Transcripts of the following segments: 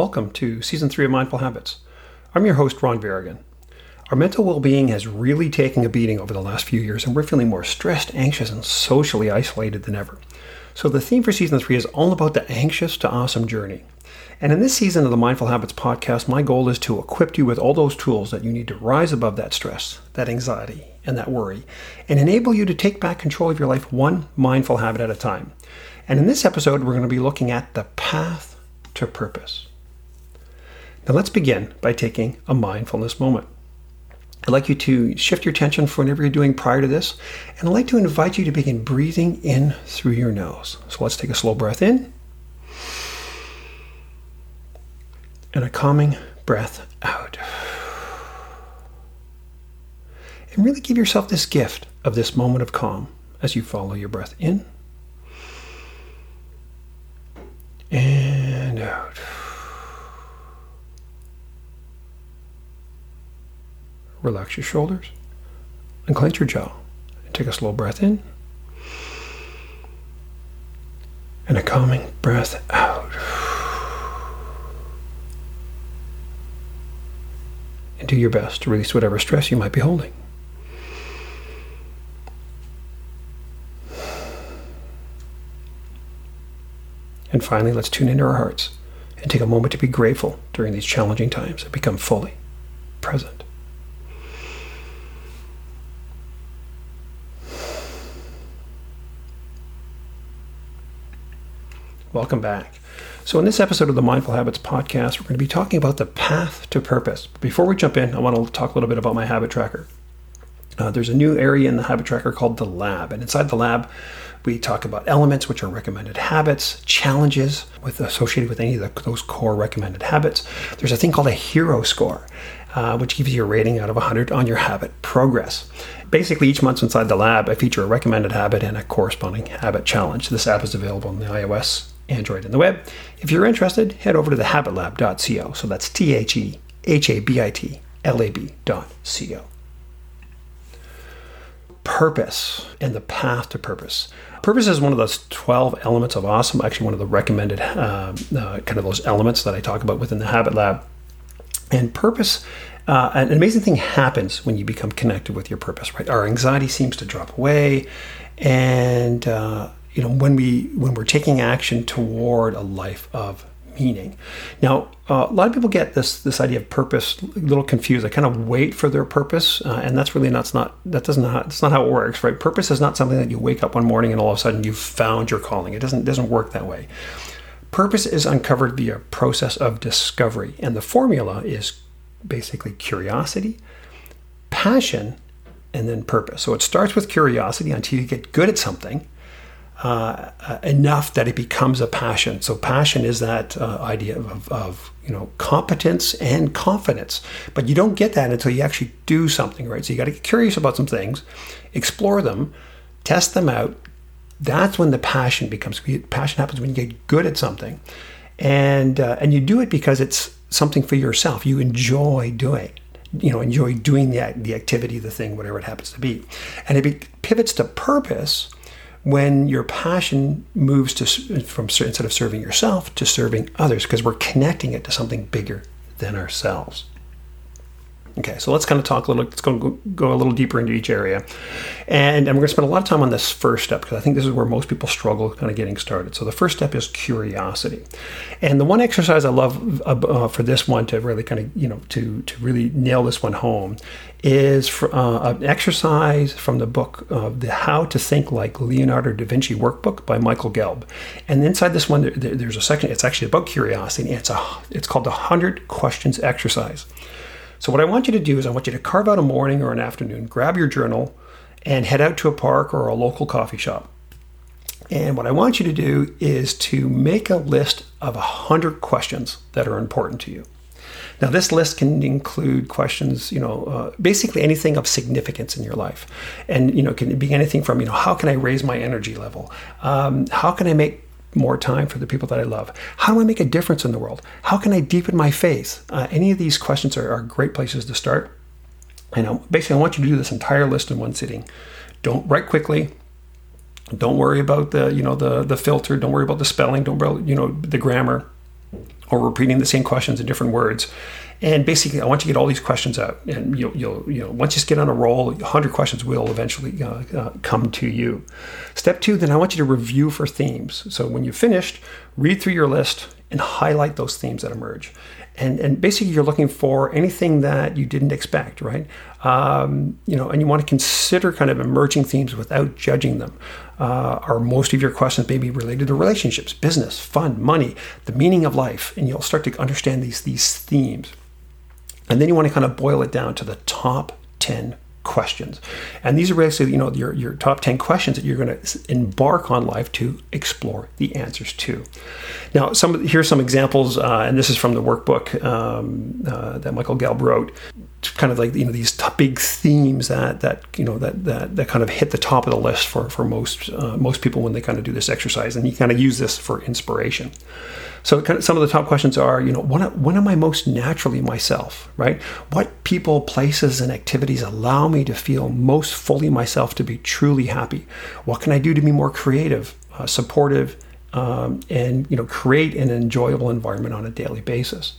Welcome to Season 3 of Mindful Habits. I'm your host, Ron Varigan. Our mental well being has really taken a beating over the last few years, and we're feeling more stressed, anxious, and socially isolated than ever. So, the theme for Season 3 is all about the anxious to awesome journey. And in this season of the Mindful Habits podcast, my goal is to equip you with all those tools that you need to rise above that stress, that anxiety, and that worry, and enable you to take back control of your life one mindful habit at a time. And in this episode, we're going to be looking at the path to purpose. Now let's begin by taking a mindfulness moment. I'd like you to shift your attention from whatever you're doing prior to this, and I'd like to invite you to begin breathing in through your nose. So let's take a slow breath in and a calming breath out. And really give yourself this gift of this moment of calm as you follow your breath in Relax your shoulders and clench your jaw. And take a slow breath in and a calming breath out. And do your best to release whatever stress you might be holding. And finally, let's tune into our hearts and take a moment to be grateful during these challenging times and become fully present. Welcome back. So, in this episode of the Mindful Habits podcast, we're going to be talking about the path to purpose. Before we jump in, I want to talk a little bit about my habit tracker. Uh, there's a new area in the habit tracker called the lab, and inside the lab, we talk about elements, which are recommended habits, challenges with associated with any of the, those core recommended habits. There's a thing called a hero score, uh, which gives you a rating out of 100 on your habit progress. Basically, each month inside the lab, I feature a recommended habit and a corresponding habit challenge. This app is available on the iOS Android, and the web. If you're interested, head over to thehabitlab.co. So that's T H E H A B I T L A B.co. Purpose and the path to purpose. Purpose is one of those 12 elements of awesome, actually, one of the recommended um, uh, kind of those elements that I talk about within the Habit Lab. And purpose uh, an amazing thing happens when you become connected with your purpose right our anxiety seems to drop away and uh, you know when we when we're taking action toward a life of meaning. Now, uh, a lot of people get this this idea of purpose a little confused. They kind of wait for their purpose, uh, and that's really not not that doesn't that's not how it works, right? Purpose is not something that you wake up one morning and all of a sudden you've found your calling. It doesn't doesn't work that way. Purpose is uncovered via process of discovery, and the formula is basically curiosity, passion, and then purpose. So it starts with curiosity until you get good at something uh, uh, enough that it becomes a passion. So passion is that uh, idea of, of, you know competence and confidence, but you don't get that until you actually do something, right? So you got to get curious about some things, explore them, test them out. That's when the passion becomes passion happens when you get good at something, and uh, and you do it because it's something for yourself. You enjoy doing you know enjoy doing the, the activity the thing whatever it happens to be and it be, pivots to purpose when your passion moves to from instead of serving yourself to serving others because we're connecting it to something bigger than ourselves Okay, so let's kind of talk a little, let's go, go a little deeper into each area. And, and we're going to spend a lot of time on this first step because I think this is where most people struggle kind of getting started. So the first step is curiosity. And the one exercise I love uh, uh for this one to really kind of, you know, to, to really nail this one home is for, uh, an exercise from the book, uh, The How to Think Like Leonardo da Vinci workbook by Michael Gelb. And inside this one, there, there's a section, it's actually about curiosity. It's, a, it's called the 100 Questions Exercise. So, what I want you to do is, I want you to carve out a morning or an afternoon, grab your journal, and head out to a park or a local coffee shop. And what I want you to do is to make a list of 100 questions that are important to you. Now, this list can include questions, you know, uh, basically anything of significance in your life, and you know, can it be anything from, you know, how can I raise my energy level? Um, how can I make more time for the people that I love? How do I make a difference in the world? How can I deepen my faith? Uh, any of these questions are, are great places to start. And I, basically, I want you to do this entire list in one sitting. Don't write quickly. Don't worry about the you know the the filter. Don't worry about the spelling. Don't worry you know the grammar. Or repeating the same questions in different words. And basically, I want you to get all these questions out, and you'll, you'll you know, once you get on a roll, 100 questions will eventually uh, uh, come to you. Step two, then I want you to review for themes. So when you've finished, read through your list and highlight those themes that emerge. And, and basically, you're looking for anything that you didn't expect, right? Um, you know, and you want to consider kind of emerging themes without judging them. Uh, are most of your questions maybe related to relationships, business, fun, money, the meaning of life, and you'll start to understand these these themes. And then you want to kind of boil it down to the top 10 questions. And these are basically, you know, your, your top 10 questions that you're going to embark on life to explore the answers to. Now, some here's some examples, uh, and this is from the workbook um, uh, that Michael Gelb wrote. Kind of like you know these big themes that that you know that that, that kind of hit the top of the list for for most uh, most people when they kind of do this exercise, and you kind of use this for inspiration. So kind of some of the top questions are, you know, when, when am I most naturally myself, right? What people, places, and activities allow me to feel most fully myself to be truly happy? What can I do to be more creative, uh, supportive, um, and you know, create an enjoyable environment on a daily basis?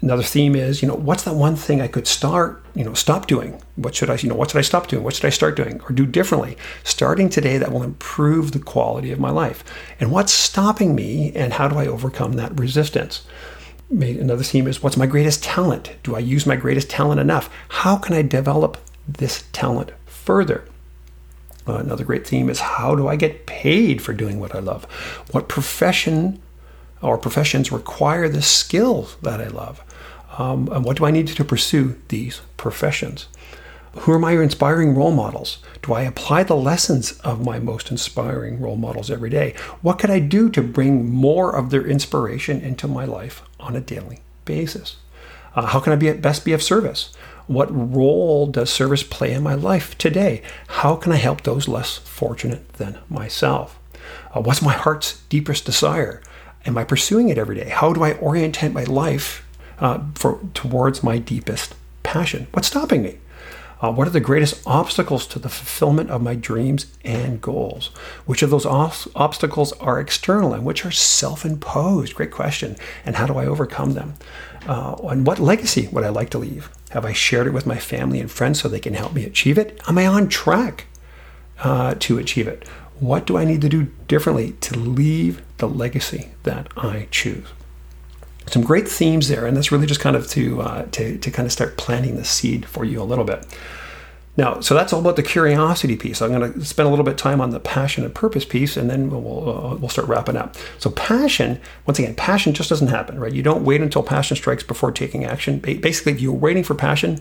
Another theme is, you know, what's that one thing I could start, you know, stop doing? What should I, you know, what should I stop doing? What should I start doing or do differently? Starting today that will improve the quality of my life. And what's stopping me and how do I overcome that resistance? Another theme is what's my greatest talent? Do I use my greatest talent enough? How can I develop this talent further? Uh, another great theme is how do I get paid for doing what I love? What profession or professions require the skills that I love? Um, and what do I need to pursue these professions? Who are my inspiring role models? Do I apply the lessons of my most inspiring role models every day? What could I do to bring more of their inspiration into my life on a daily basis? Uh, how can I be at best be of service? What role does service play in my life today? How can I help those less fortunate than myself? Uh, what's my heart's deepest desire? Am I pursuing it every day? How do I orientate my life uh, for, towards my deepest passion. What's stopping me? Uh, what are the greatest obstacles to the fulfillment of my dreams and goals? Which of those obstacles are external and which are self imposed? Great question. And how do I overcome them? Uh, and what legacy would I like to leave? Have I shared it with my family and friends so they can help me achieve it? Am I on track uh, to achieve it? What do I need to do differently to leave the legacy that I choose? Some great themes there, and that's really just kind of to uh, to to kind of start planting the seed for you a little bit. Now, so that's all about the curiosity piece. I'm going to spend a little bit of time on the passion and purpose piece, and then we'll uh, we'll start wrapping up. So, passion, once again, passion just doesn't happen, right? You don't wait until passion strikes before taking action. Basically, if you're waiting for passion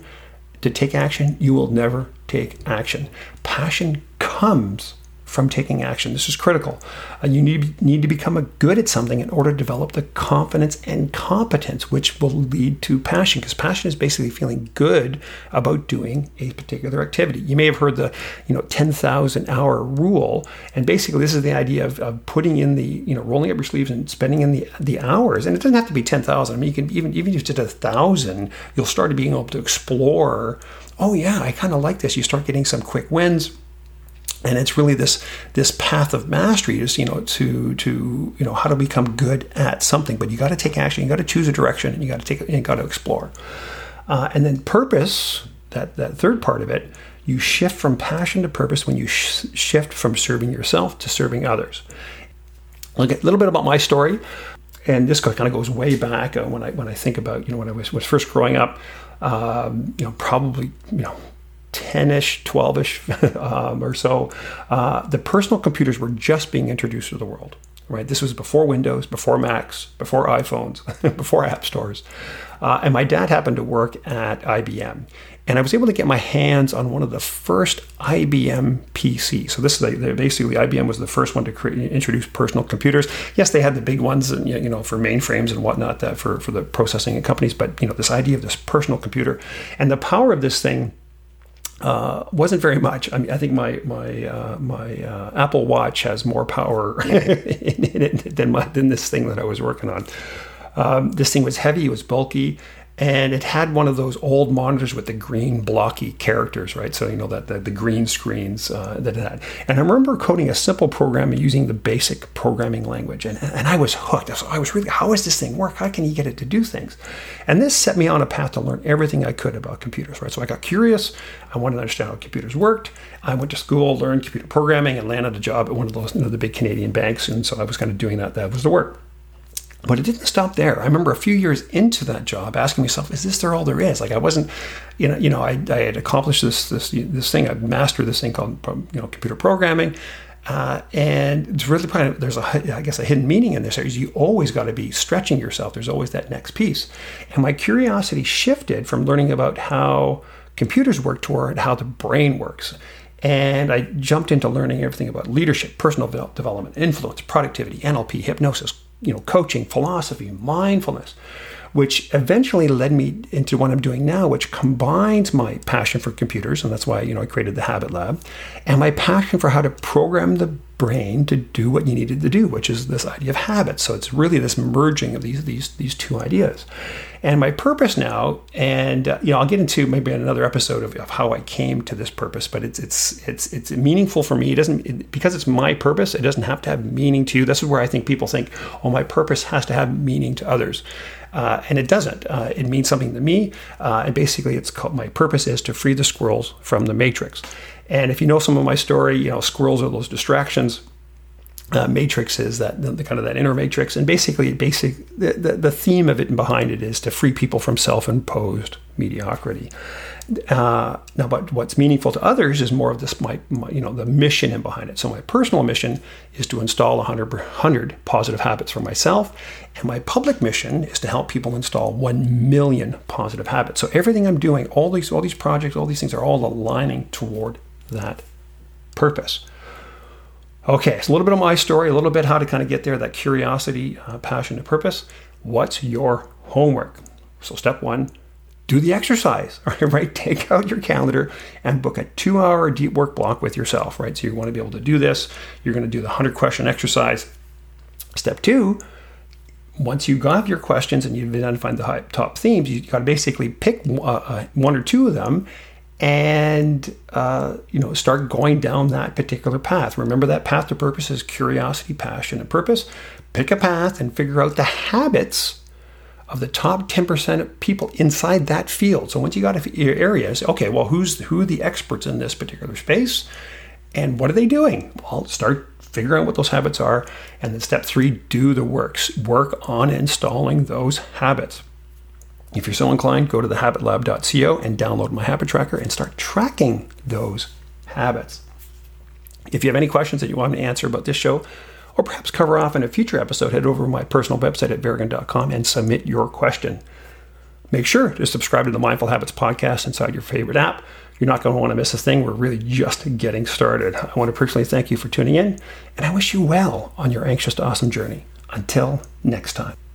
to take action, you will never take action. Passion comes from taking action. This is critical. Uh, you need, need to become good at something in order to develop the confidence and competence, which will lead to passion. Because passion is basically feeling good about doing a particular activity. You may have heard the you know 10,000 hour rule, and basically this is the idea of, of, putting in the you know rolling up your sleeves and spending in the the hours. And it doesn't have to be 10,000. I mean, you can even even if it's just a thousand, you'll start being able to explore. Oh yeah, I kind of like this. You start getting some quick wins and it's really this this path of mastery is you know to to you know how to become good at something. But you got to take action you got to choose a direction and you got to take you got to explore. Uh, and then purpose that that third part of it you shift from passion to purpose when you sh- shift from serving yourself to serving others. Look a little bit about my story and this kind of goes way back uh, when I when I think about you know when I was was first growing up um, you know probably you know 10-ish 12ish um, or so uh, the personal computers were just being introduced to the world right this was before windows before macs before iphones before app stores uh, and my dad happened to work at ibm and I was able to get my hands on one of the first IBM PCs. So this is basically IBM was the first one to create, introduce personal computers. Yes, they had the big ones, and you know, for mainframes and whatnot, that for for the processing and companies. But you know, this idea of this personal computer and the power of this thing uh, wasn't very much. I mean, I think my my uh, my uh, Apple Watch has more power in, it than my, than this thing that I was working on. Um, this thing was heavy, it was bulky, and it had one of those old monitors with the green blocky characters, right? So you know that the, the green screens uh, that it had. And I remember coding a simple program using the basic programming language, and, and I was hooked. So I was really, how does this thing work? How can you get it to do things? And this set me on a path to learn everything I could about computers, right? So I got curious. I wanted to understand how computers worked. I went to school, learned computer programming, and landed a job at one of those you know, the big Canadian banks. And so I was kind of doing that. That was the work. But it didn't stop there. I remember a few years into that job asking myself, is this there all there is? Like I wasn't, you know, you know, I, I had accomplished this, this, this thing. I'd mastered this thing called, you know, computer programming. Uh, and it's really of, there's a, I guess, a hidden meaning in this. Is you always got to be stretching yourself. There's always that next piece. And my curiosity shifted from learning about how computers work toward how the brain works. And I jumped into learning everything about leadership, personal development, influence, productivity, NLP, hypnosis, you know, coaching, philosophy, mindfulness, which eventually led me into what I'm doing now, which combines my passion for computers, and that's why you know I created the Habit Lab, and my passion for how to program the brain to do what you needed to do, which is this idea of habit. So it's really this merging of these these these two ideas. And my purpose now, and uh, you know, I'll get into maybe another episode of, of, how I came to this purpose, but it's it's it's it's meaningful for me. It doesn't it, because it's my purpose. It doesn't have to have meaning to you. This is where I think people think, oh, my purpose has to have meaning to others. Uh, and it doesn't. Uh, it means something to me. Uh, and basically, it's called my purpose is to free the squirrels from the matrix. And if you know some of my story, you know squirrels are those distractions uh, matrix is that the, the, kind of that inner matrix. And basically basic the, the, the, theme of it and behind it is to free people from self-imposed mediocrity. Uh, now but what's meaningful to others is more of this my, my, you know the mission and behind it. So my personal mission is to install 100, 100 positive habits for myself. And my public mission is to help people install 1 million positive habits. So everything i'm doing all these all these projects all these things are all aligning toward that purpose Okay, so a little bit of my story, a little bit how to kind of get there, that curiosity, uh, passion, and purpose. What's your homework? So, step one, do the exercise, right? Take out your calendar and book a two hour deep work block with yourself, right? So, you want to be able to do this. You're going to do the 100 question exercise. Step two, once you have got your questions and you've identified the top themes, you've got to basically pick uh, uh, one or two of them and uh, you know start going down that particular path. Remember that path to purpose is curiosity passion and purpose. Pick a path and figure out the habits of the top 10% of people inside that field. So once you got your areas okay well who's who are the experts in this particular space and what are they doing? Well start figuring out what those habits are and then step three do the works. Work on installing those habits if you're so inclined, go to thehabitlab.co and download my habit tracker and start tracking those habits. If you have any questions that you want me to answer about this show, or perhaps cover off in a future episode, head over to my personal website at verrigan.com and submit your question. Make sure to subscribe to the Mindful Habits podcast inside your favorite app. You're not going to want to miss a thing. We're really just getting started. I want to personally thank you for tuning in, and I wish you well on your anxious to awesome journey. Until next time.